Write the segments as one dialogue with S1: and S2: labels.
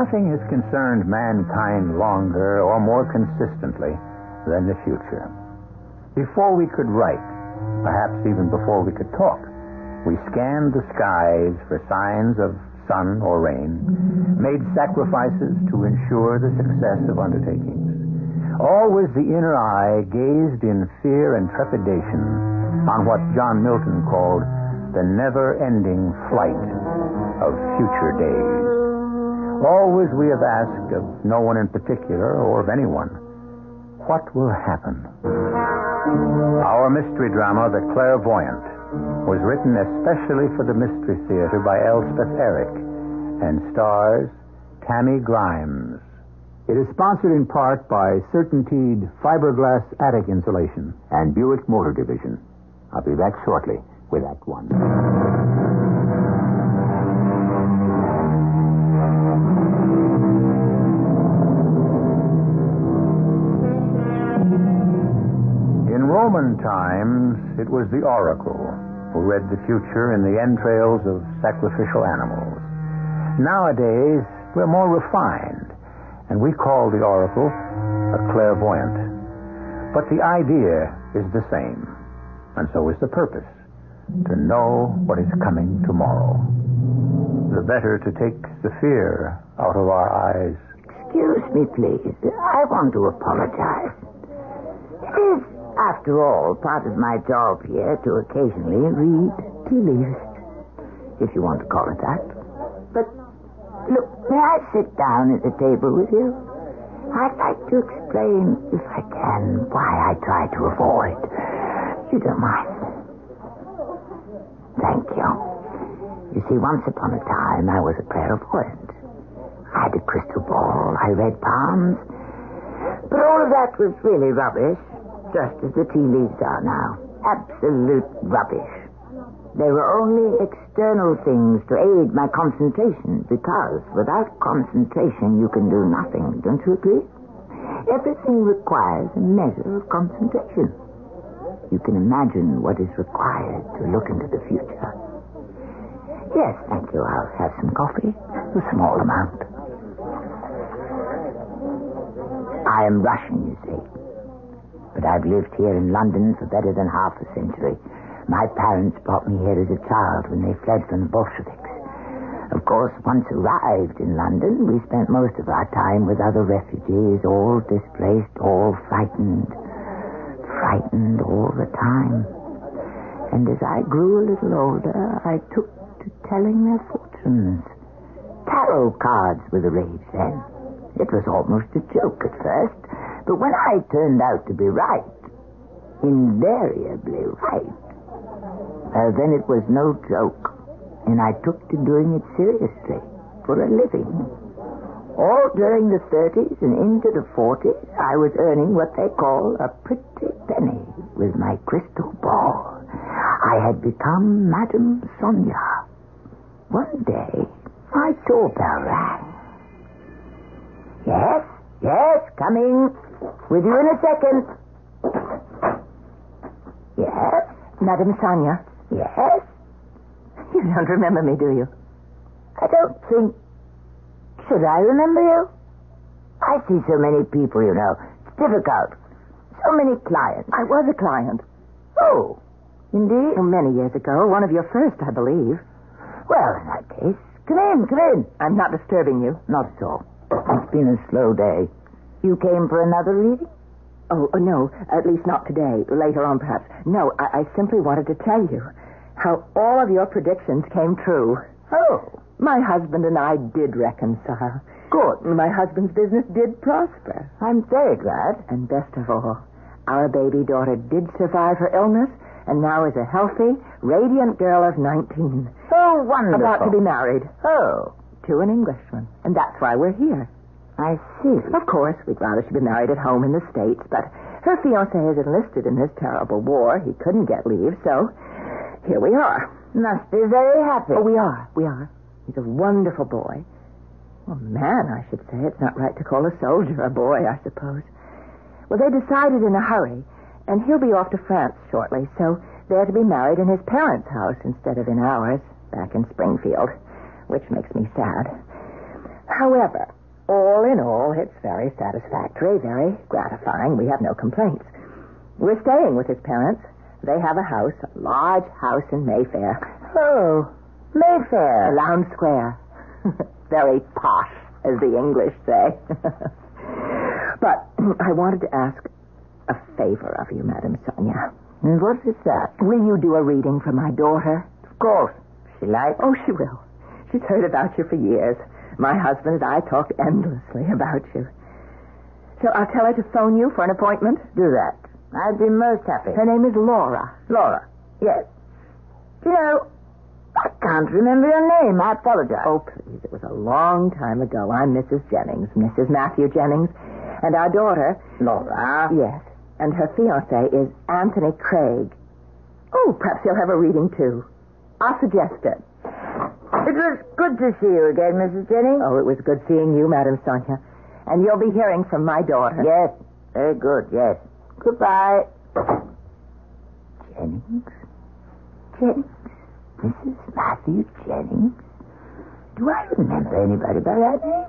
S1: Nothing has concerned mankind longer or more consistently than the future. Before we could write, perhaps even before we could talk, we scanned the skies for signs of sun or rain, made sacrifices to ensure the success of undertakings. Always the inner eye gazed in fear and trepidation on what John Milton called the never ending flight of future days. Always we have asked of no one in particular or of anyone, what will happen? Our mystery drama, The Clairvoyant, was written especially for the Mystery Theater by Elspeth Eric and stars Tammy Grimes. It is sponsored in part by Certainteed Fiberglass Attic Insulation and Buick Motor Division. I'll be back shortly with Act One. Roman times, it was the oracle who read the future in the entrails of sacrificial animals. Nowadays, we're more refined, and we call the oracle a clairvoyant. But the idea is the same, and so is the purpose to know what is coming tomorrow. The better to take the fear out of our eyes.
S2: Excuse me, please. I want to apologize. It is, after all, part of my job here to occasionally read tea leaves, if you want to call it that. But, look, may I sit down at the table with you? I'd like to explain, if I can, why I try to avoid. You don't mind. Thank you. You see, once upon a time, I was a clairvoyant. I had a crystal ball. I read palms. But all of that was really rubbish, just as the tea leaves are now. Absolute rubbish. They were only external things to aid my concentration, because without concentration you can do nothing, don't you agree? Everything requires a measure of concentration. You can imagine what is required to look into the future. Yes, thank you. I'll have some coffee. A small amount. I am Russian, you see. But I've lived here in London for better than half a century. My parents brought me here as a child when they fled from the Bolsheviks. Of course, once arrived in London, we spent most of our time with other refugees, all displaced, all frightened. Frightened all the time. And as I grew a little older, I took to telling their fortunes. Tarot cards were the rage then. It was almost a joke at first, but when I turned out to be right, invariably right, then it was no joke, and I took to doing it seriously for a living. All during the 30s and into the 40s, I was earning what they call a pretty penny with my crystal ball. I had become Madame Sonia. One day, my doorbell rang. Coming. With you in a second. Yes,
S3: Madame Sonia.
S2: yes.
S3: You don't remember me, do you?
S2: I don't think. Should I remember you? I see so many people, you know. It's difficult. So many clients.
S3: I was a client.
S2: Oh, indeed?
S3: Oh, many years ago. One of your first, I believe.
S2: Well, in that case, come in, come in.
S3: I'm not disturbing you.
S2: Not at all. It's been a slow day. You came for another reading?
S3: Oh, uh, no, at least not today. Later on, perhaps. No, I, I simply wanted to tell you how all of your predictions came true.
S2: Oh,
S3: My husband and I did reconcile.
S2: good.
S3: My husband's business did prosper.
S2: I'm very glad.
S3: And best of all, our baby daughter did survive her illness and now is a healthy, radiant girl of 19.
S2: Oh, wonderful.
S3: About to be married
S2: Oh,
S3: to an Englishman. And that's why we're here.
S2: I see.
S3: Of course, we'd rather she be married at home in the States, but her fiancé is enlisted in this terrible war. He couldn't get leave, so here we are.
S2: Must be very happy.
S3: Oh, we are. We are. He's a wonderful boy. Well, man, I should say. It's not right to call a soldier a boy, I suppose. Well, they decided in a hurry, and he'll be off to France shortly, so they're to be married in his parents' house instead of in ours. back in Springfield, which makes me sad. However, all in all, it's very satisfactory, very gratifying. We have no complaints. We're staying with his parents. They have a house, a large house in Mayfair.
S2: Oh, Mayfair.
S3: Lowndes Square. very posh, as the English say. but I wanted to ask a favor of you, Madame Sonia.
S2: And what is that?
S3: Will you do a reading for my daughter?
S2: Of course. She likes.
S3: Oh, she will. She's heard about you for years. My husband and I talked endlessly about you. So I'll tell her to phone you for an appointment.
S2: Do that. I'd be most happy.
S3: Her name is Laura.
S2: Laura. Yes. Do you know, I can't remember your name. I apologize.
S3: Oh, please. It was a long time ago. I'm Mrs. Jennings, Mrs. Matthew Jennings. And our daughter.
S2: Laura.
S3: Yes. And her fiance is Anthony Craig. Oh, perhaps he'll have a reading, too. I'll suggest it.
S2: It was good to see you again, Mrs. Jennings.
S3: Oh, it was good seeing you, Madam Sonia. And you'll be hearing from my daughter.
S2: Yes. Very good, yes. Goodbye. Jennings? Jennings? Mrs. Matthew Jennings? Do I remember anybody by that name?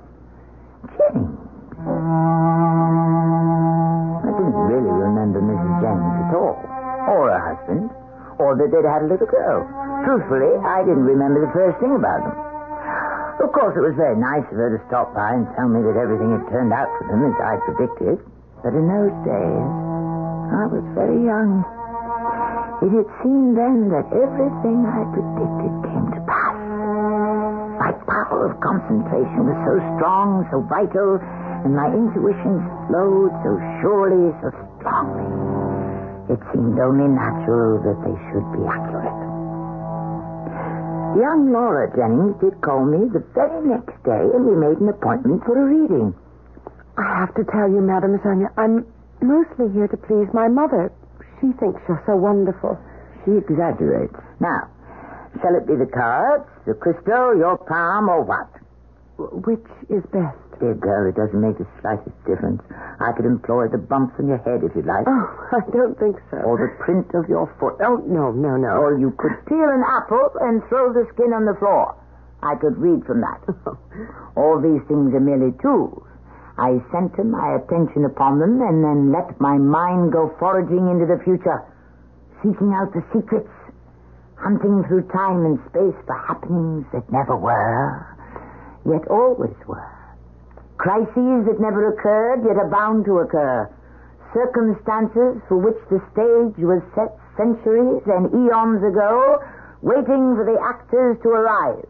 S2: Jennings. I didn't really remember Mrs. Jennings at all. Or her husband. Or that they'd had a little girl. Truthfully, I didn't remember the first thing about them. Of course, it was very nice of her to stop by and tell me that everything had turned out for them as I predicted. But in those days, I was very young. It had seemed then that everything I predicted came to pass. My power of concentration was so strong, so vital, and my intuitions flowed so surely, so strongly. It seemed only natural that they should be accurate. Young Laura Jennings did call me the very next day, and we made an appointment for a reading.
S4: I have to tell you, Madam Sonia, I'm mostly here to please my mother. She thinks you're so wonderful.
S2: She exaggerates. Now, shall it be the cards, the crystal, your palm, or what?
S4: Which is best?
S2: Dear girl, it doesn't make the slightest difference. I could employ the bumps on your head if you like.
S4: Oh, I don't think so.
S2: Or the print of your foot.
S4: Oh, no, no, no.
S2: Or you could peel an apple and throw the skin on the floor. I could read from that. All these things are merely tools. I center my attention upon them and then let my mind go foraging into the future, seeking out the secrets, hunting through time and space for happenings that never were, yet always were. Crises that never occurred, yet are bound to occur. Circumstances for which the stage was set centuries and eons ago, waiting for the actors to arrive.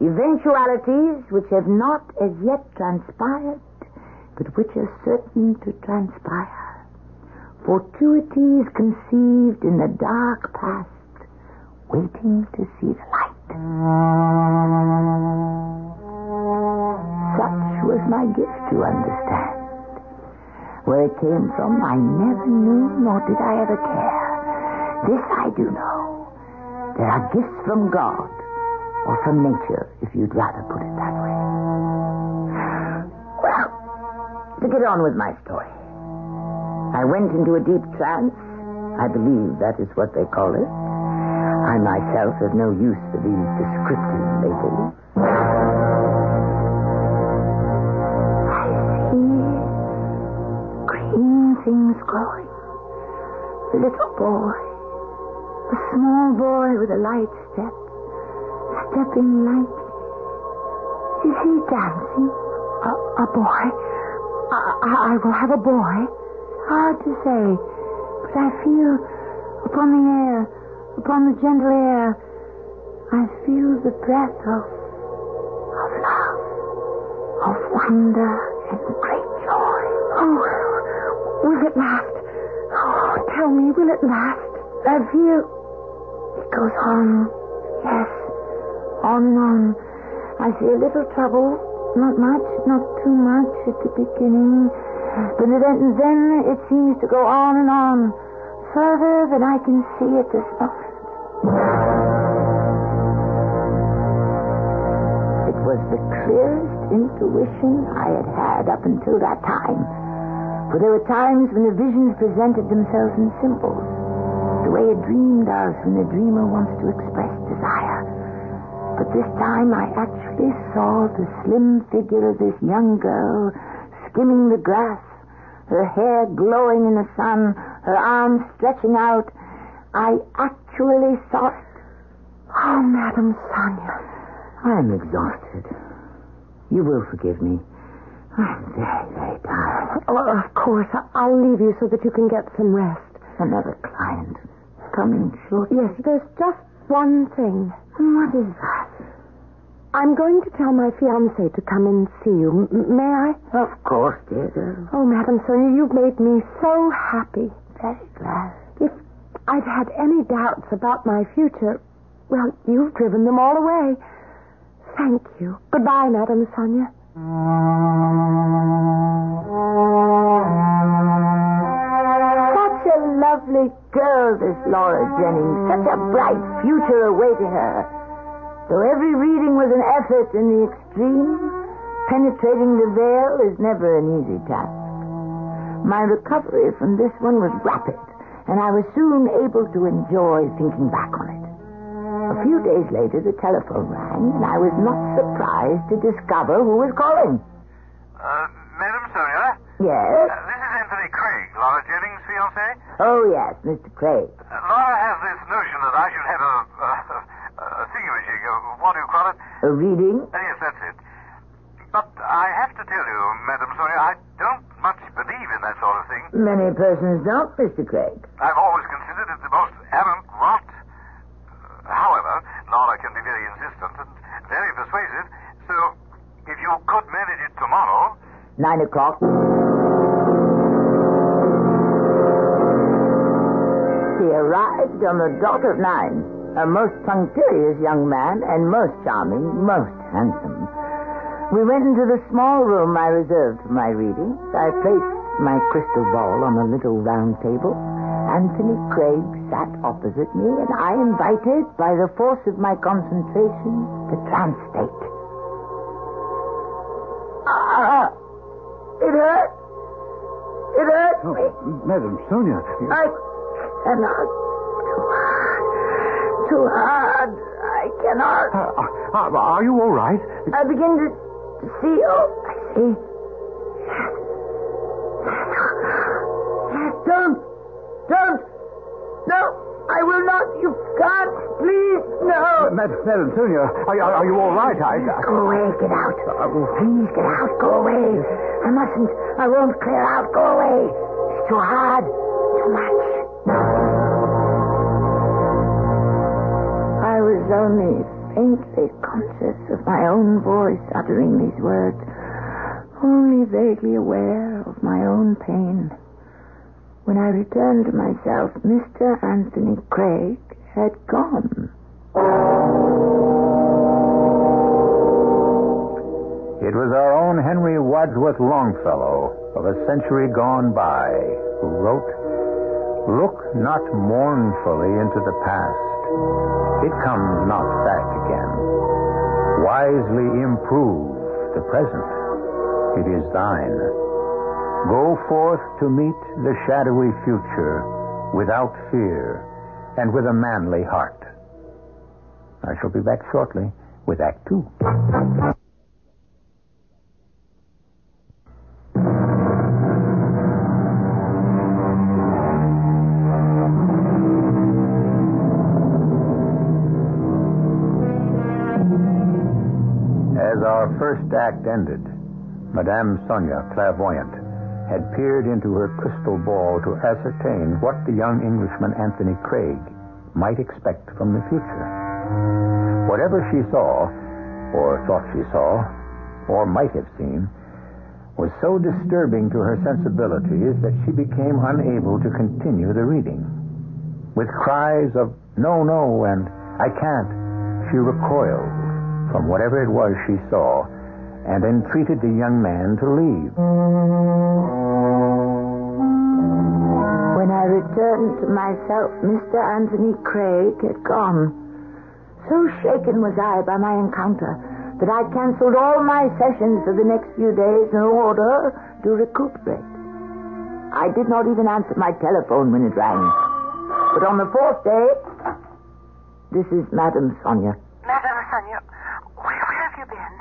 S2: Eventualities which have not as yet transpired, but which are certain to transpire. Fortuities conceived in the dark past, waiting to see the light. Such was my gift you understand. Where it came from, I never knew, nor did I ever care. This I do know. There are gifts from God, or from nature, if you'd rather put it that way. Well, to get on with my story. I went into a deep trance. I believe that is what they call it. I myself have no use for these descriptive labels. Things growing. A little boy. A small boy with a light step. Stepping lightly. Is he dancing?
S4: A, a boy? I, I, I will have a boy.
S2: Hard to say. But I feel upon the air, upon the gentle air, I feel the breath of, of love, of wonder and great joy.
S4: Oh, will it last? Oh, tell me, will it last?
S2: I feel it goes on. Yes, on and on. I see a little trouble, not much, not too much at the beginning. But then, then it seems to go on and on, further than I can see at this moment. It was the clearest intuition I had had up until that time. For there were times when the visions presented themselves in symbols, the way a dream does when the dreamer wants to express desire. But this time I actually saw the slim figure of this young girl skimming the grass, her hair glowing in the sun, her arms stretching out. I actually saw it.
S4: Oh, Madame Sonia.
S2: I'm exhausted. You will forgive me. I'm very, very tired.
S4: Oh, of course. I'll leave you so that you can get some rest.
S2: Another client coming shortly.
S4: Yes, there's just one thing.
S2: What is that?
S4: I'm going to tell my fiance to come and see you. M- may I?
S2: Of course, dear girl.
S4: Oh, Madame Sonia, you've made me so happy.
S2: Very glad.
S4: If I'd had any doubts about my future, well, you've driven them all away. Thank you. Goodbye, Madame Sonia.
S2: Such a lovely girl, this Laura Jennings. Such a bright future awaiting her. Though every reading was an effort in the extreme, penetrating the veil is never an easy task. My recovery from this one was rapid, and I was soon able to enjoy thinking back on it. A few days later, the telephone rang, and I was not surprised to discover who was calling.
S5: Uh, Madam Sonia?
S2: Yes?
S5: Uh, this is Anthony Craig, Laura Jennings' fiancé.
S2: Oh, yes, Mr. Craig.
S5: Uh, Laura has this notion that I should have a, a thingamajig, uh, what do you call it?
S2: A reading?
S5: Uh, yes, that's it. But I have to tell you, Madam Sonia, I don't much believe in that sort of thing.
S2: Many persons don't, Mr. Craig.
S5: I've always
S2: 9 o'clock. He arrived on the dot of 9, a most punctilious young man and most charming, most handsome. We went into the small room I reserved for my reading. I placed my crystal ball on a little round table. Anthony Craig sat opposite me, and I invited, by the force of my concentration, the trance state.
S1: Madam Sonia.
S2: I cannot. Too hard. Too hard. I cannot.
S1: Uh, uh, uh are you all right?
S2: I begin to see. Oh, I see. Don't. Don't. No. I will not. You can't. Please, no.
S1: Madam, Madam Sonia, are, are, are you all right? I, uh,
S2: Go away. Get out. Please get out. Go away. I mustn't. I won't clear out. Go away. Too hard. Too much. I was only faintly conscious of my own voice uttering these words, only vaguely aware of my own pain. When I returned to myself, Mr. Anthony Craig had gone.
S1: It was our own Henry Wadsworth Longfellow of a century gone by who wrote, Look not mournfully into the past. It comes not back again. Wisely improve the present. It is thine. Go forth to meet the shadowy future without fear and with a manly heart. I shall be back shortly with Act Two. Act ended, Madame Sonia, clairvoyant, had peered into her crystal ball to ascertain what the young Englishman Anthony Craig might expect from the future. Whatever she saw, or thought she saw, or might have seen, was so disturbing to her sensibilities that she became unable to continue the reading. With cries of, no, no, and I can't, she recoiled from whatever it was she saw and entreated the young man to leave.
S2: When I returned to myself, Mr. Anthony Craig had gone. So shaken was I by my encounter that I canceled all my sessions for the next few days in order to recuperate. I did not even answer my telephone when it rang. But on the fourth day, this is Madame Sonia.
S3: Madame Sonia,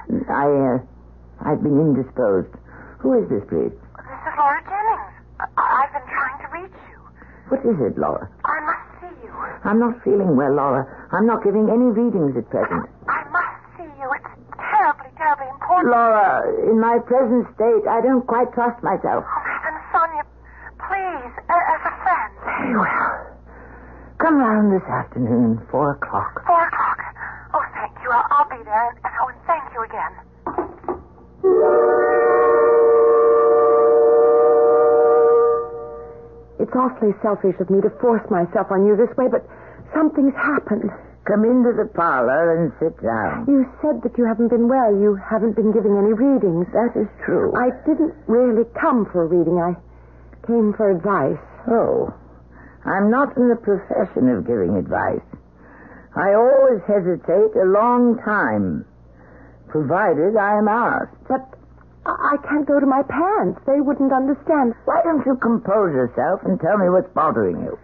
S2: I, uh, I've been indisposed. Who is this, please?
S6: This is Laura Jennings. I- I've been trying to reach you.
S2: What is it, Laura?
S6: I must see you.
S2: I'm not feeling well, Laura. I'm not giving any readings at present.
S6: I must see you. It's terribly, terribly important.
S2: Laura, in my present state, I don't quite trust myself.
S6: Oh, Madam Sonia, please, a- as a friend.
S2: Very well. Come round this afternoon, four o'clock.
S6: Four o'clock. Oh, thank you. I'll, I'll be there. And, oh, and again.
S4: It's awfully selfish of me to force myself on you this way, but something's happened.
S2: Come into the parlor and sit down.
S4: You said that you haven't been well. You haven't been giving any readings.
S2: That is true.
S4: I didn't really come for a reading. I came for advice.
S2: Oh, I'm not in the profession of giving advice. I always hesitate a long time, provided I am asked.
S4: But I can't go to my parents. They wouldn't understand.
S2: Why don't you compose yourself and tell me what's bothering you?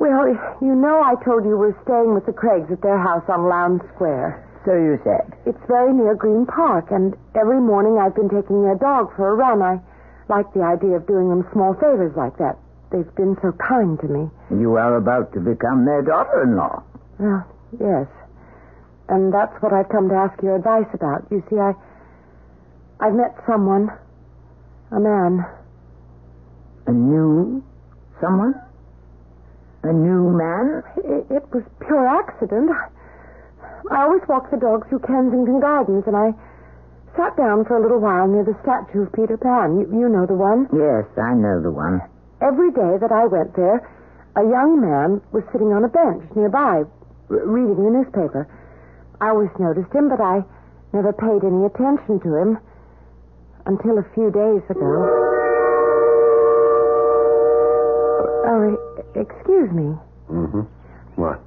S4: Well, you know I told you we're staying with the Craigs at their house on Lowndes Square.
S2: So you said.
S4: It's very near Green Park, and every morning I've been taking their dog for a run. I like the idea of doing them small favors like that. They've been so kind to me.
S2: You are about to become their daughter-in-law.
S4: Well, yes. And that's what I've come to ask your advice about. You see, I. I've met someone. A man.
S2: A new someone? A new man?
S4: It, it was pure accident. I always walk the dog through Kensington Gardens, and I sat down for a little while near the statue of Peter Pan. You, you know the one.
S2: Yes, I know the one.
S4: Every day that I went there, a young man was sitting on a bench nearby, r- reading the newspaper. I always noticed him, but I never paid any attention to him until a few days ago. Oh, excuse me.
S5: Mm-hmm. What?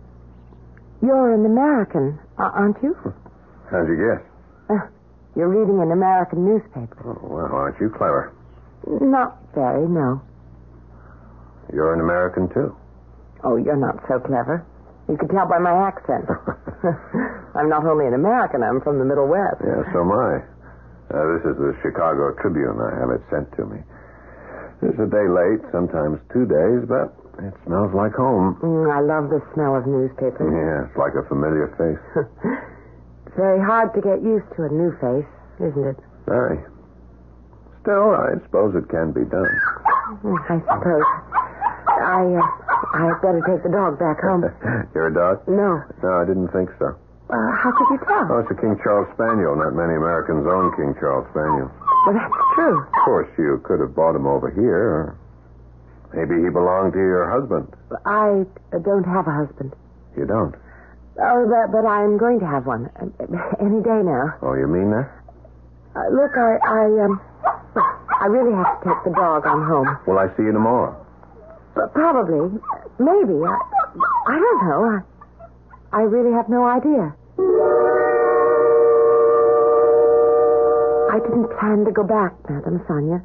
S4: You're an American, aren't you?
S5: How'd you guess?
S4: Uh, you're reading an American newspaper.
S5: Oh, well, aren't you clever?
S4: Not very, no.
S5: You're an American, too.
S4: Oh, you're not so clever. You can tell by my accent. I'm not only an American, I'm from the Middle West.
S5: Yeah, so am I. Uh, this is the Chicago Tribune. I have it sent to me. It's a day late, sometimes two days, but it smells like home.
S4: Mm, I love the smell of newspapers.
S5: Yeah, it's like a familiar face.
S4: It's very hard to get used to a new face, isn't it?
S5: Very. Still, I suppose it can be done.
S4: Mm, I suppose. I, uh, I'd better take the dog back home.
S5: You're a dog?
S4: No.
S5: No, I didn't think so.
S4: Uh, how could you tell?
S5: Oh, it's a King Charles Spaniel. Not many Americans own King Charles Spaniel.
S4: Well, that's true.
S5: Of course, you could have bought him over here, maybe he belonged to your husband.
S4: I don't have a husband.
S5: You don't.
S4: Oh, but, but I'm going to have one. Any day now.
S5: Oh, you mean that?
S4: Uh, look, I, I, um, I really have to take the dog on home.
S5: Well, I see you tomorrow?
S4: But probably, maybe. I, I don't know. I, I really have no idea. I didn't plan to go back, Madam Sonia.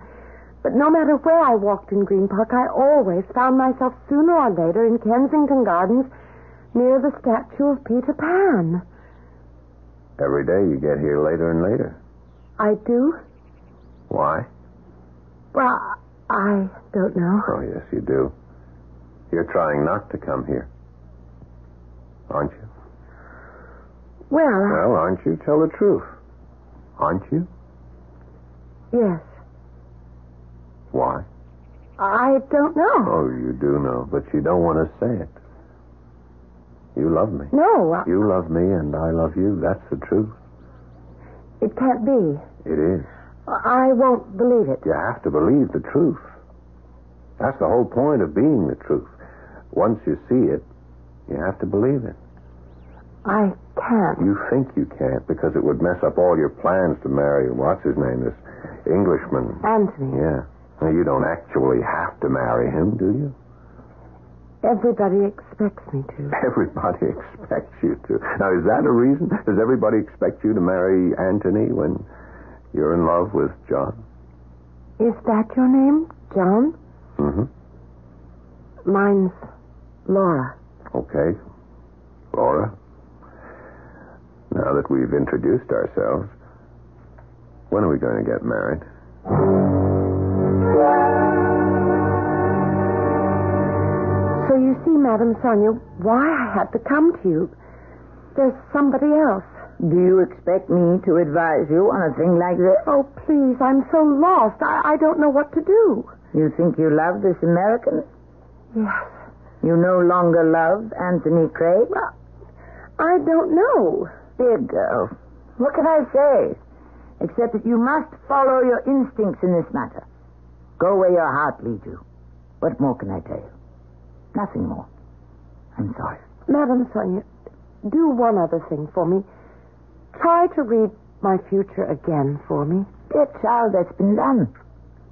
S4: But no matter where I walked in Green Park, I always found myself sooner or later in Kensington Gardens near the statue of Peter Pan.
S5: Every day you get here later and later.
S4: I do?
S5: Why?
S4: Well, I don't know.
S5: Oh, yes, you do. You're trying not to come here. Aren't you?
S4: Well,
S5: Well, aren't you? Tell the truth. Aren't you?
S4: yes.
S5: Why?
S4: I don't know.
S5: Oh, you do know, but you don't want to say it. You love me.
S4: No, I-
S5: You love me, and I love you. That's the truth.
S4: it can't be.
S5: It is.
S4: I won't believe it.
S5: You have to believe the truth. That's the whole point of being the truth. Once you see it, you have to believe it.
S4: I can't.
S5: You think you can't because it would mess up all your plans to marry, what's his name, this Englishman.
S4: Anthony,
S5: Yeah. Well, you don't actually have to marry him, do you?
S4: everybody expects me to.
S5: Everybody expects you to. Now, is that a reason? Does everybody expect you to marry Anthony when you're in love with John?
S4: Is that your name, John?
S5: Mm-hmm.
S4: Mine's Laura.
S5: Okay. Laura.
S7: Now that we've introduced ourselves, when are we going to get married?
S4: So you see, Madam Sonia, why I had to come to you. There's somebody else.
S2: Do you expect me to advise you on a thing like this?
S4: Oh, please, I'm so lost. I, I don't know what to do.
S2: You think you love this American?
S4: Yes.
S2: You no longer love Anthony Craig?
S4: Well, I don't know.
S2: Dear girl, what can I say? Except that you must follow your instincts in this matter. Go where your heart leads you. What more can I tell you? Nothing more. I'm sorry.
S4: Madam Sonia, do one other thing for me. Try to read my future again for me.
S2: Dear child, that's been done.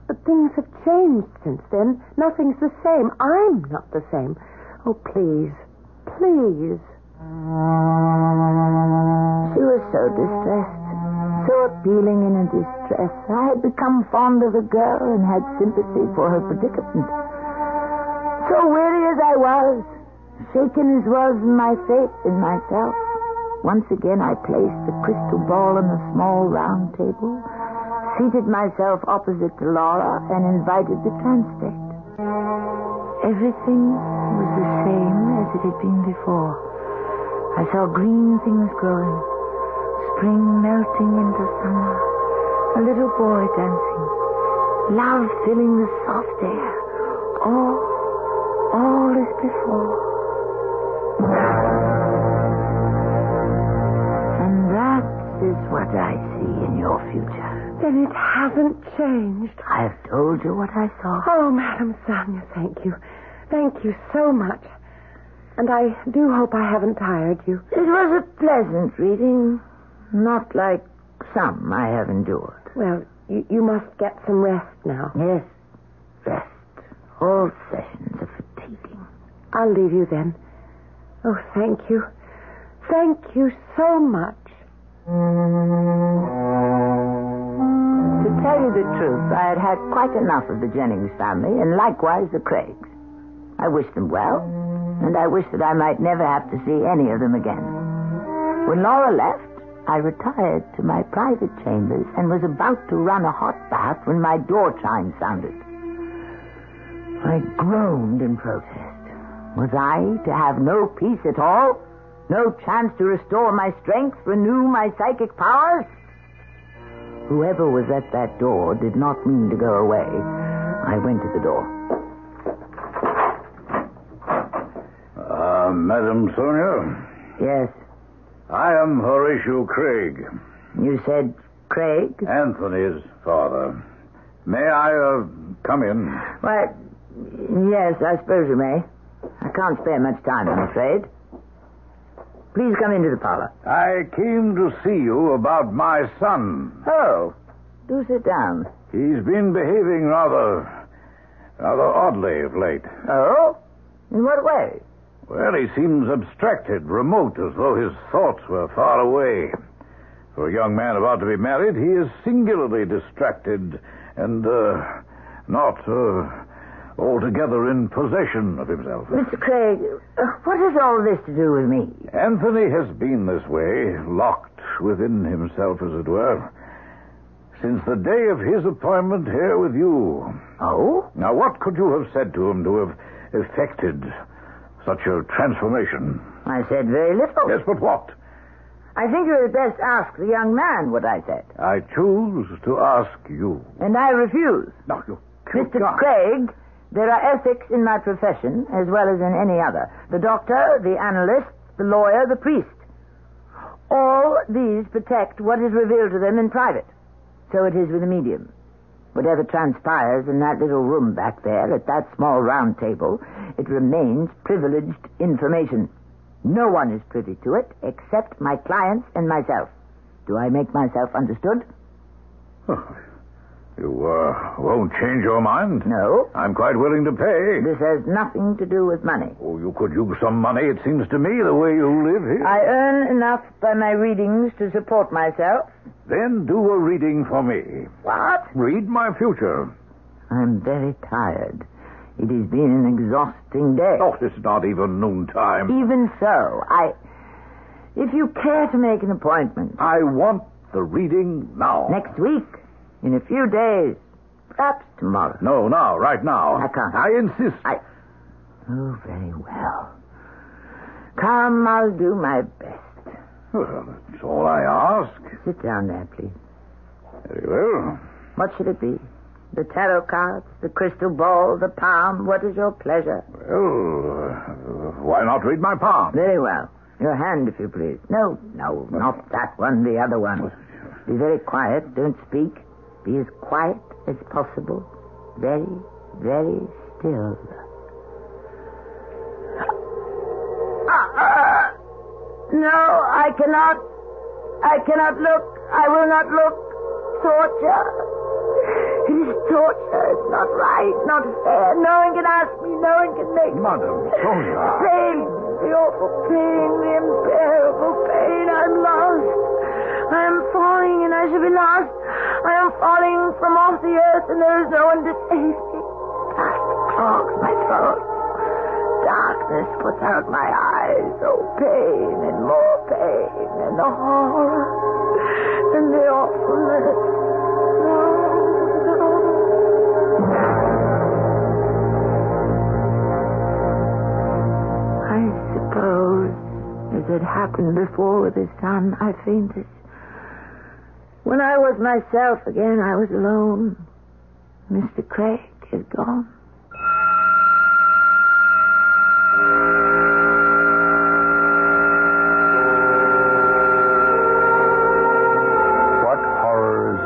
S4: But things have changed since then. Nothing's the same. I'm not the same. Oh, please, please.
S2: She was so distressed, so appealing in her distress. I had become fond of the girl and had sympathy for her predicament. So weary as I was, shaken as was my faith in myself, once again I placed the crystal ball on the small round table, seated myself opposite to Laura, and invited the translate. Everything was the same as it had been before. I saw green things growing, spring melting into summer, a little boy dancing, love filling the soft air. All, all is before. Is what I see in your future.
S4: Then it hasn't changed.
S2: I've told you what I saw.
S4: Oh, Madame Sonia, thank you. Thank you so much. And I do hope I haven't tired you.
S2: It was a pleasant reading, not like some I have endured.
S4: Well, you, you must get some rest now.
S2: Yes, rest. All sessions are fatiguing.
S4: I'll leave you then. Oh, thank you. Thank you so much.
S2: To tell you the truth, I had had quite enough of the Jennings family, and likewise the Craigs. I wished them well, and I wished that I might never have to see any of them again. When Laura left, I retired to my private chambers and was about to run a hot bath when my door chime sounded. I groaned in protest. Was I to have no peace at all? No chance to restore my strength, renew my psychic powers? Whoever was at that door did not mean to go away. I went to the door.
S8: Ah, Uh, Madam Sonia,
S2: Yes,
S8: I am Horatio Craig,
S2: you said Craig?
S8: Anthony's father. May I uh, come in?
S2: Well, yes, I suppose you may. I can't spare much time, I'm afraid. Please come into the parlor.
S8: I came to see you about my son.
S2: Oh, do sit down.
S8: He's been behaving rather, rather oddly of late.
S2: Oh? In what way?
S8: Well, he seems abstracted, remote, as though his thoughts were far away. For a young man about to be married, he is singularly distracted and uh, not uh, altogether in possession of himself.
S2: Mr. Craig, uh, what has all this to do with me?
S8: Anthony has been this way, locked within himself, as it were, since the day of his appointment here with you.
S2: Oh?
S8: Now, what could you have said to him to have effected such a transformation?
S2: I said very little.
S8: Yes, but what?
S2: I think you had best ask the young man what I said.
S8: I choose to ask you.
S2: And I refuse.
S8: Now, you.
S2: Mr. Craig, there are ethics in my profession as well as in any other. The doctor, the analyst, the lawyer, the priest. All these protect what is revealed to them in private. So it is with the medium. Whatever transpires in that little room back there at that small round table, it remains privileged information. No one is privy to it except my clients and myself. Do I make myself understood?
S8: Oh, you uh, won't change your mind?
S2: No.
S8: I'm quite willing to pay.
S2: This has nothing to do with money.
S8: Oh, you could use some money, it seems to me, the way you live here.
S2: I earn enough by my readings to support myself.
S8: Then do a reading for me.
S2: What?
S8: Read my future.
S2: I'm very tired. It has been an exhausting day.
S8: Oh, it's not even noontime.
S2: Even so, I. If you care to make an appointment.
S8: I want the reading now.
S2: Next week. In a few days. Perhaps tomorrow.
S8: No, now, right now.
S2: I can't.
S8: I insist.
S2: I. Oh, very well. Come, I'll do my best.
S8: Well, that's all I ask.
S2: Sit down there, please.
S8: Very well.
S2: What should it be? The tarot cards, the crystal ball, the palm. What is your pleasure?
S8: Well, uh, why not read my palm?
S2: Very well. Your hand, if you please. No, no, not that one, the other one. Be very quiet. Don't speak. Be as quiet as possible. Very, very still. No, I cannot. I cannot look. I will not look. Torture. It is torture. It's not right, not fair. No one can ask me. No one can make me.
S8: Madam Sonia.
S2: Pain. The awful pain. The unbearable pain. I'm lost. I am falling and I shall be lost. Am falling from off the earth and there is no one to save me. Dust clogs my throat. Darkness puts out my eyes. Oh, pain and more pain and the horror and the awfulness. I suppose, as had happened before with his son, I fainted. When I was myself again, I was alone. Mr. Craig is gone.
S1: What horrors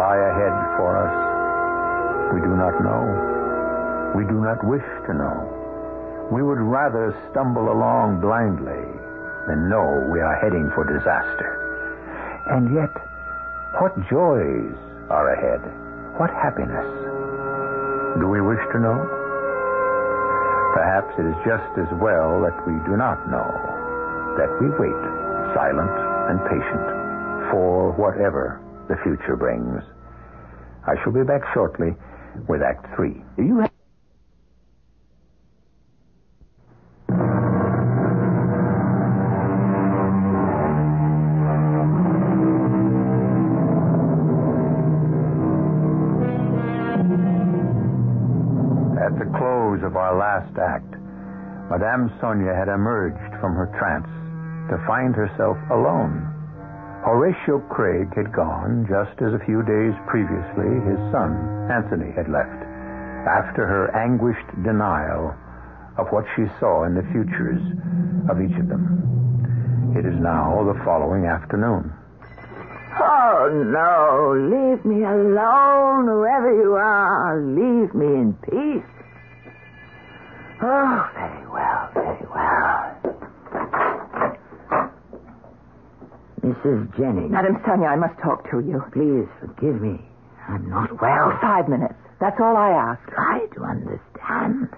S1: lie ahead for us? We do not know. We do not wish to know. We would rather stumble along blindly than know we are heading for disaster. And yet, what joys are ahead? What happiness? Do we wish to know? Perhaps it is just as well that we do not know, that we wait, silent and patient, for whatever the future brings. I shall be back shortly with Act Three. You have Madame Sonia had emerged from her trance to find herself alone. Horatio Craig had gone just as a few days previously his son, Anthony, had left, after her anguished denial of what she saw in the futures of each of them. It is now the following afternoon.
S2: Oh, no. Leave me alone, whoever you are. Leave me in peace. Oh, very well, very well. Mrs. Jennings,
S3: Madam Sonia, I must talk to you.
S2: please forgive me. I'm not well.
S3: five minutes. That's all I ask.
S2: Try to understand.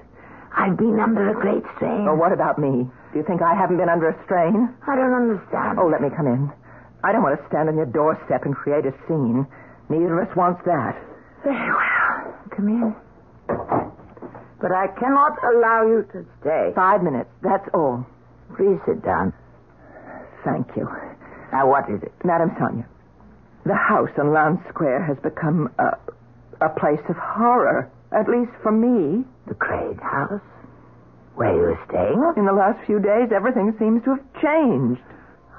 S2: I've been under a great strain.
S3: Oh, what about me? Do you think I haven't been under a strain?
S2: I don't understand.
S3: Oh, let me come in. I don't want to stand on your doorstep and create a scene. Neither of us wants that.
S2: Very well. Come in. But I cannot allow you to stay.
S3: Five minutes. That's all.
S2: Please sit down.
S3: Thank you.
S2: Now, what is it?
S3: Madam Sonia, the house on Lowndes Square has become a, a place of horror, at least for me.
S2: The Craig house? Where you were staying?
S3: In the last few days, everything seems to have changed.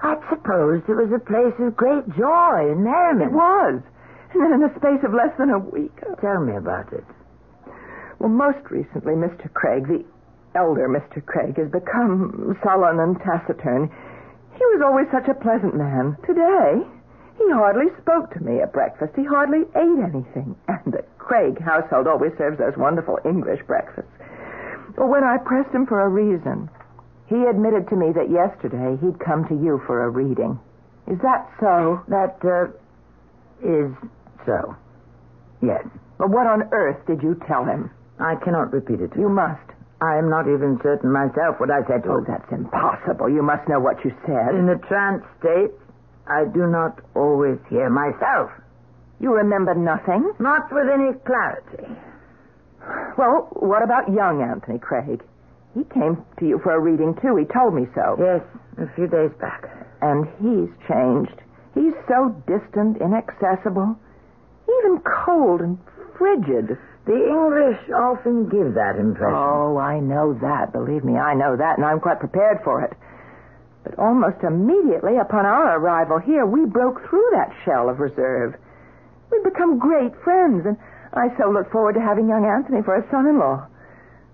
S2: I'd supposed it was a place of great joy and merriment.
S3: It was. And then in the space of less than a week. uh,
S2: Tell me about it.
S3: Well, most recently, Mr. Craig, the elder Mr. Craig, has become sullen and taciturn. He was always such a pleasant man. Today, he hardly spoke to me at breakfast. He hardly ate anything. And the Craig household always serves those wonderful English breakfasts. But when I pressed him for a reason, he admitted to me that yesterday he'd come to you for a reading. Is that so?
S2: That, uh, is so. Yes.
S3: But what on earth did you tell him?
S2: I cannot repeat it
S3: You
S2: you.
S3: must.
S2: I am not even certain myself what I said to
S3: Oh,
S2: him.
S3: that's impossible. You must know what you said.
S2: In a trance state, I do not always hear myself.
S3: You remember nothing?
S2: Not with any clarity.
S3: Well, what about young Anthony Craig? He came to you for a reading, too. He told me so.
S2: Yes, a few days back.
S3: And he's changed. He's so distant, inaccessible, even cold and frigid.
S2: The English often give that impression.
S3: Oh, I know that. Believe me, I know that, and I'm quite prepared for it. But almost immediately upon our arrival here, we broke through that shell of reserve. We've become great friends, and I so look forward to having young Anthony for a son-in-law.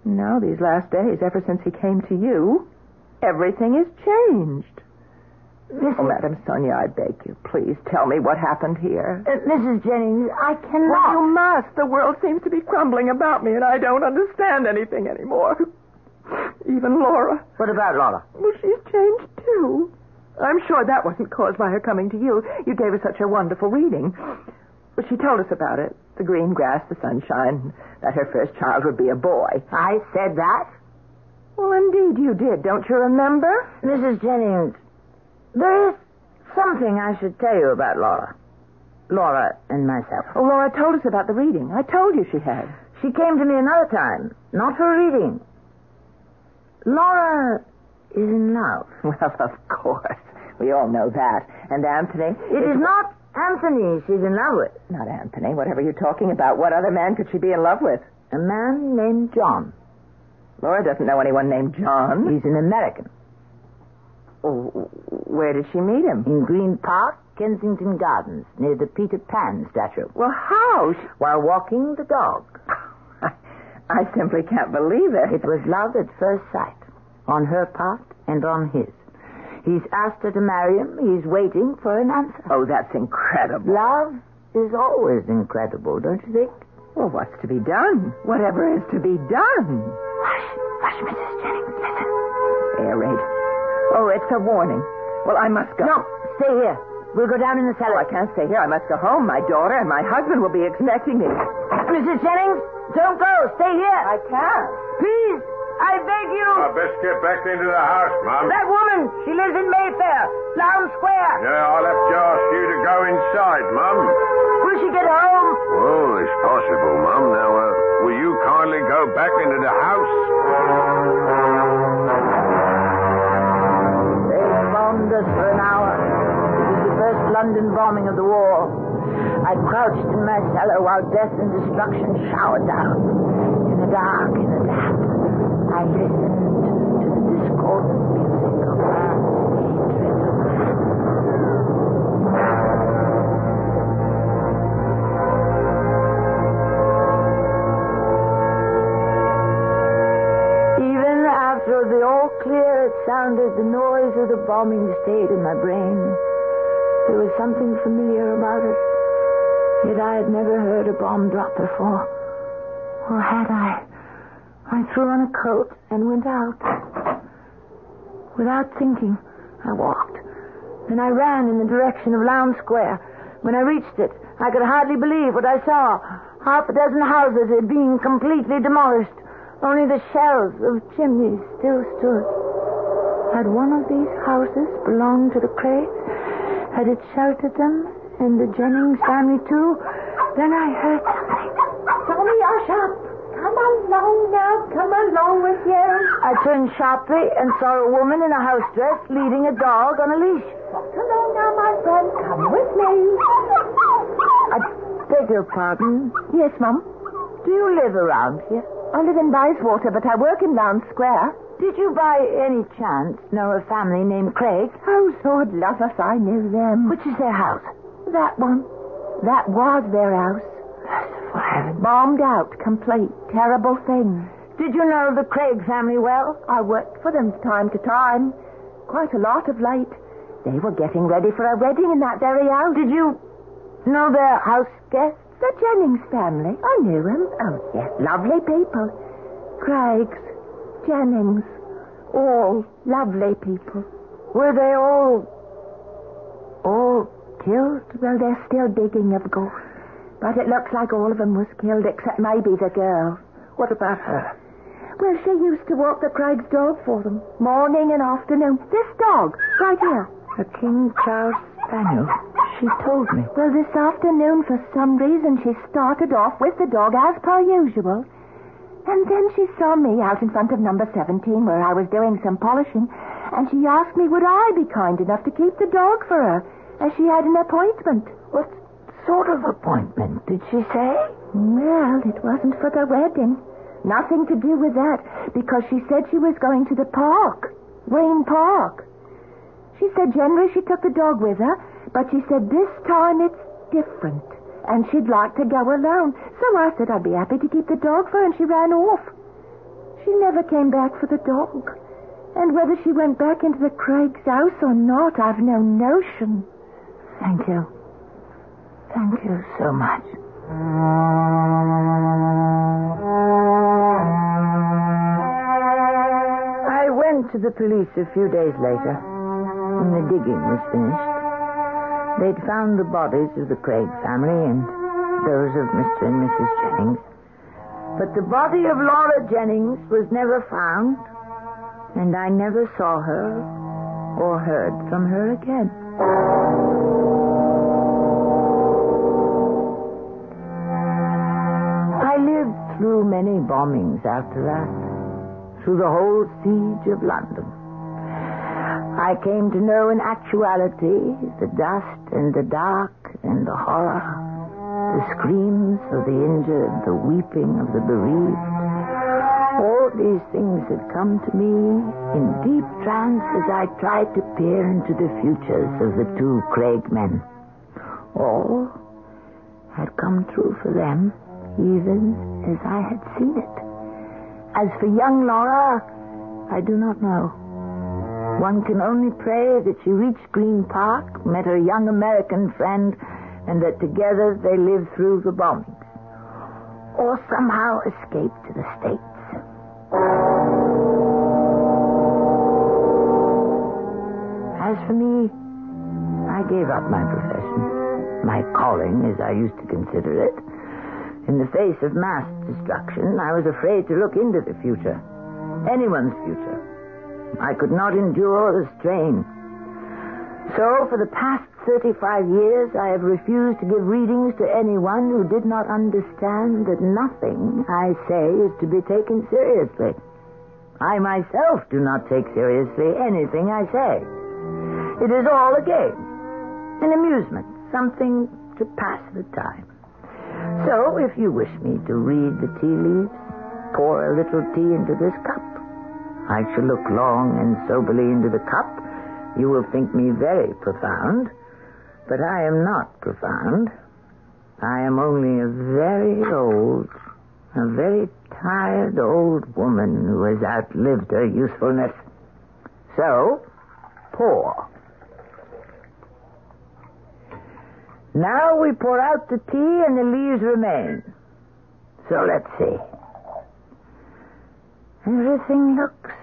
S3: Now, these last days, ever since he came to you, everything has changed. Oh, Madam Sonia, I beg you, please tell me what happened here.
S2: Uh, Mrs. Jennings, I
S3: Well,
S2: cannot.
S3: you must. The world seems to be crumbling about me, and I don't understand anything anymore. Even Laura.
S2: What about Laura?
S3: Well, she's changed, too. I'm sure that wasn't caused by her coming to you. You gave her such a wonderful reading. But she told us about it. The green grass, the sunshine, that her first child would be a boy.
S2: I said that?
S3: Well, indeed you did. Don't you remember?
S2: Mrs. Jennings, there is something I should tell you about Laura. Laura and myself.
S3: Oh, Laura told us about the reading. I told you she had.
S2: She came to me another time, not for a reading. Laura is in love.
S3: Well, of course. We all know that. And Anthony?
S2: It is not Anthony she's in love with.
S3: Not Anthony. Whatever you're talking about. What other man could she be in love with?
S2: A man named John.
S3: Laura doesn't know anyone named John.
S2: He's an American.
S3: Oh, where did she meet him?
S2: In Green Park, Kensington Gardens, near the Peter Pan statue.
S3: Well, how? She-
S2: While walking the dog.
S3: I simply can't believe it.
S2: It was love at first sight, on her part and on his. He's asked her to marry him. He's waiting for an answer.
S3: Oh, that's incredible.
S2: Love is always incredible, don't you think?
S3: Well, what's to be done? Whatever is to be done.
S2: Hush, hush, Mrs. Jennings, listen.
S3: Air raid. Oh, it's a warning. Well, I must go.
S2: No, stay here. We'll go down in the
S3: Oh,
S2: cellar.
S3: I can't stay here. I must go home. My daughter and my husband will be expecting me.
S2: Mrs. Jennings, don't go. Stay here.
S3: I can't.
S2: Please, I beg you.
S7: I best get back into the house, Mum.
S2: That woman, she lives in Mayfair, Lowndes Square.
S7: Yeah, I'll have to ask you to go inside, Mum.
S2: Will she get home?
S7: Oh, it's possible, Mum. Now, uh, will you kindly go back into the house?
S2: Us for an hour. It was the first London bombing of the war. I crouched in my cellar while death and destruction showered down. In the dark, in the damp, I listened to the discordant music of her of man. Even after the all clear it sounded, the noise of the bombing stayed in my brain. There was something familiar about it. Yet I had never heard a bomb drop before. Or had I? I threw on a coat and went out. Without thinking, I walked. Then I ran in the direction of Lowndes Square. When I reached it, I could hardly believe what I saw. Half a dozen houses had been completely demolished. Only the shells of chimneys still stood. Had one of these houses belonged to the Craigs? Had it sheltered them and the Jennings family too? Then I heard something.
S4: Tommy, hush up. Come along now. Come along with you.
S2: I turned sharply and saw a woman in a house dress leading a dog on a leash.
S4: Walk along now, my friend. Come with me.
S2: I beg your pardon.
S3: Yes, Mum.
S2: Do you live around here?
S3: I live in Bayswater, but I work in Lowndes Square.
S2: Did you by any chance know a family named Craig?
S3: Oh, Lord love us, I knew them.
S2: Which is their house?
S3: That one. That was their house.
S2: Merciful heaven.
S3: Bombed out, complete. Terrible thing.
S2: Did you know the Craig family well?
S3: I worked for them time to time. Quite a lot of late. They were getting ready for a wedding in that very house.
S2: Did you know their house guests?
S3: The Jennings family. I knew them. Oh, yes. Lovely people. Craigs, Jennings. All lovely people.
S2: Were they all
S3: All killed? Well, they're still digging, of course. But it looks like all of them was killed except maybe the girl.
S2: What about her? Uh.
S3: Well, she used to walk the Craig's dog for them, morning and afternoon. This dog, right here.
S2: A King Charles Spaniel. She told me.
S3: Well, this afternoon, for some reason, she started off with the dog as per usual. And then she saw me out in front of number 17 where I was doing some polishing.
S4: and she asked me would I be kind enough to keep the dog for her, as she had an appointment.
S2: What sort of appointment did she say?
S4: Well, it wasn't for the wedding. Nothing to do with that, because she said she was going to the park, Wayne Park. She said generally she took the dog with her, but she said this time it's different, and she'd like to go alone. So I said I'd be happy to keep the dog for her, and she ran off. She never came back for the dog. And whether she went back into the Craig's house or not, I've no notion.
S2: Thank you. Thank you so much. I went to the police a few days later, when the digging was finished. They'd found the bodies of the Craig family and those of Mr. and Mrs. Jennings. But the body of Laura Jennings was never found, and I never saw her or heard from her again. I lived through many bombings after that, through the whole siege of London. I came to know in actuality the dust and the dark and the horror, the screams of the injured, the weeping of the bereaved. All these things had come to me in deep trance as I tried to peer into the futures of the two Craig men. All had come true for them, even as I had seen it. As for young Laura, I do not know. One can only pray that she reached Green Park, met her young American friend, and that together they lived through the bombings. Or somehow escaped to the States. As for me, I gave up my profession, my calling, as I used to consider it. In the face of mass destruction, I was afraid to look into the future, anyone's future. I could not endure the strain. So, for the past 35 years, I have refused to give readings to anyone who did not understand that nothing I say is to be taken seriously. I myself do not take seriously anything I say. It is all a game, an amusement, something to pass the time. So, if you wish me to read the tea leaves, pour a little tea into this cup. I shall look long and soberly into the cup. You will think me very profound, but I am not profound. I am only a very old, a very tired old woman who has outlived her usefulness. So, pour. Now we pour out the tea and the leaves remain. So let's see. Everything looks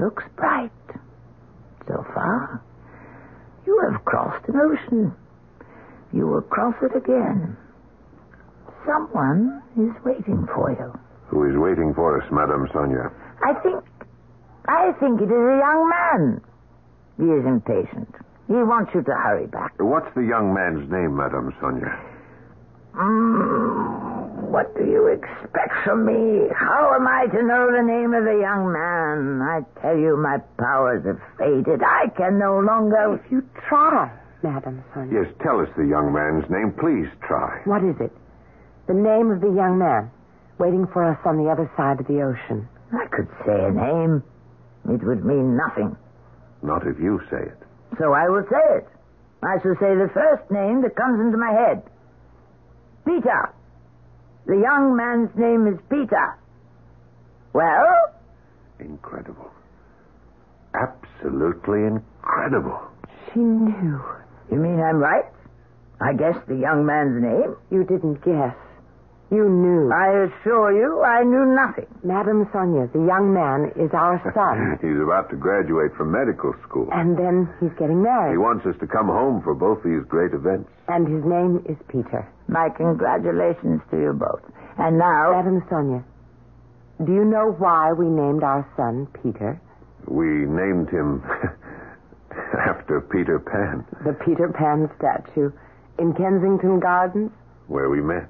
S2: looks bright so far. You have crossed an ocean. You will cross it again. Someone is waiting for you.
S7: Who is waiting for us, Madame Sonia?
S2: I think I think it is a young man. He is impatient. He wants you to hurry back.
S7: What's the young man's name, Madame Sonia?
S2: Mm, what do you expect from me? How am I to know the name of the young man? I tell you, my powers have faded. I can no longer.
S4: If you try, Madam Sonia.
S7: Yes, tell us the young man's name. Please try.
S4: What is it? The name of the young man waiting for us on the other side of the ocean.
S2: I could say a name. It would mean nothing.
S7: Not if you say it.
S2: So I will say it. I shall say the first name that comes into my head. Peter. The young man's name is Peter. Well?
S7: Incredible. Absolutely incredible.
S4: She knew.
S2: You mean I'm right? I guessed the young man's name.
S4: You didn't guess. You knew.
S2: I assure you, I knew nothing.
S4: Madame Sonia, the young man is our son.
S7: He's about to graduate from medical school.
S4: and then he's getting married.
S7: He wants us to come home for both these great events.
S4: And his name is Peter.
S2: My congratulations to you both. And now,
S4: Madame Sonia, do you know why we named our son Peter?
S7: We named him after Peter Pan,
S4: The Peter Pan statue in Kensington Gardens
S7: where we met.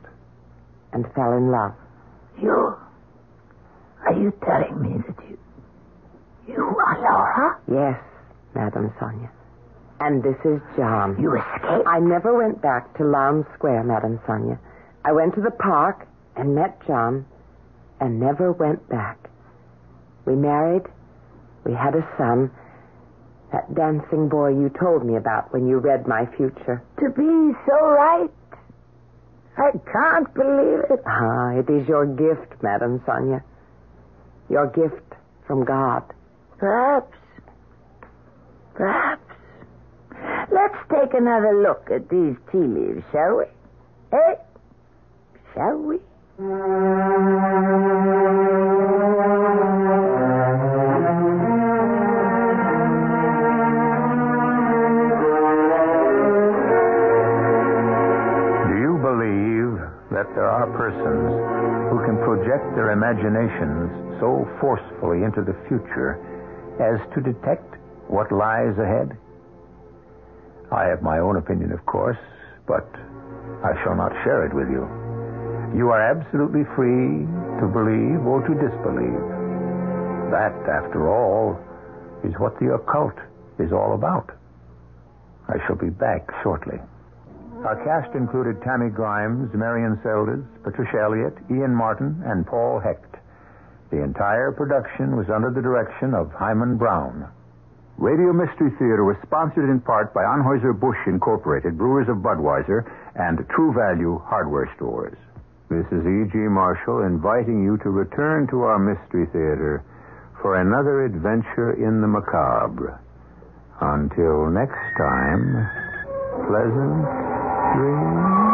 S4: And fell in love.
S2: you. Are you telling me that you. You are Laura?
S4: Yes, Madame Sonia. And this is John.
S2: You escaped?
S4: I never went back to Lowndes Square, Madame Sonia. I went to the park and met John and never went back. We married. We had a son. That dancing boy you told me about when you read my future.
S2: To be so right. I can't believe it.
S4: Ah, it is your gift, Madame Sonia. Your gift from God.
S2: Perhaps. Perhaps. Let's take another look at these tea leaves, shall we? Eh? Shall we?
S1: Persons who can project their imaginations so forcefully into the future as to detect what lies ahead? I have my own opinion, of course, but I shall not share it with you. You are absolutely free to believe or to disbelieve. That, after all, is what the occult is all about. I shall be back shortly. Our cast included Tammy Grimes, Marion Seldes, Patricia Elliott, Ian Martin, and Paul Hecht. The entire production was under the direction of Himan Brown. Radio Mystery Theater was sponsored in part by Anheuser-Busch Incorporated, Brewers of Budweiser, and True Value Hardware Stores. This is E.G. Marshall inviting you to return to our Mystery Theater for another adventure in the macabre. Until next time, pleasant dreams.